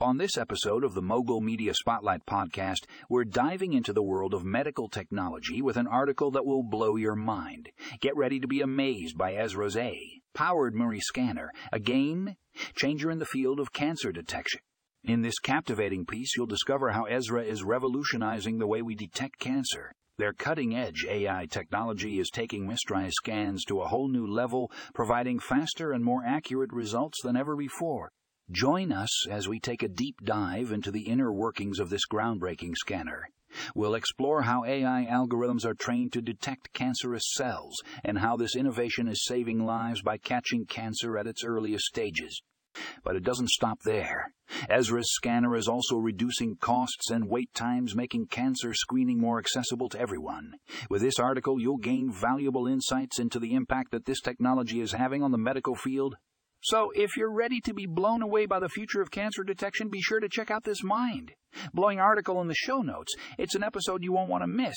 On this episode of the Mogul Media Spotlight podcast, we're diving into the world of medical technology with an article that will blow your mind. Get ready to be amazed by Ezra's AI, powered MRI scanner, a game changer in the field of cancer detection. In this captivating piece, you'll discover how Ezra is revolutionizing the way we detect cancer. Their cutting edge AI technology is taking MRI scans to a whole new level, providing faster and more accurate results than ever before. Join us as we take a deep dive into the inner workings of this groundbreaking scanner. We'll explore how AI algorithms are trained to detect cancerous cells and how this innovation is saving lives by catching cancer at its earliest stages. But it doesn't stop there. Ezra's scanner is also reducing costs and wait times, making cancer screening more accessible to everyone. With this article, you'll gain valuable insights into the impact that this technology is having on the medical field so, if you're ready to be blown away by the future of cancer detection, be sure to check out this mind blowing article in the show notes. It's an episode you won't want to miss.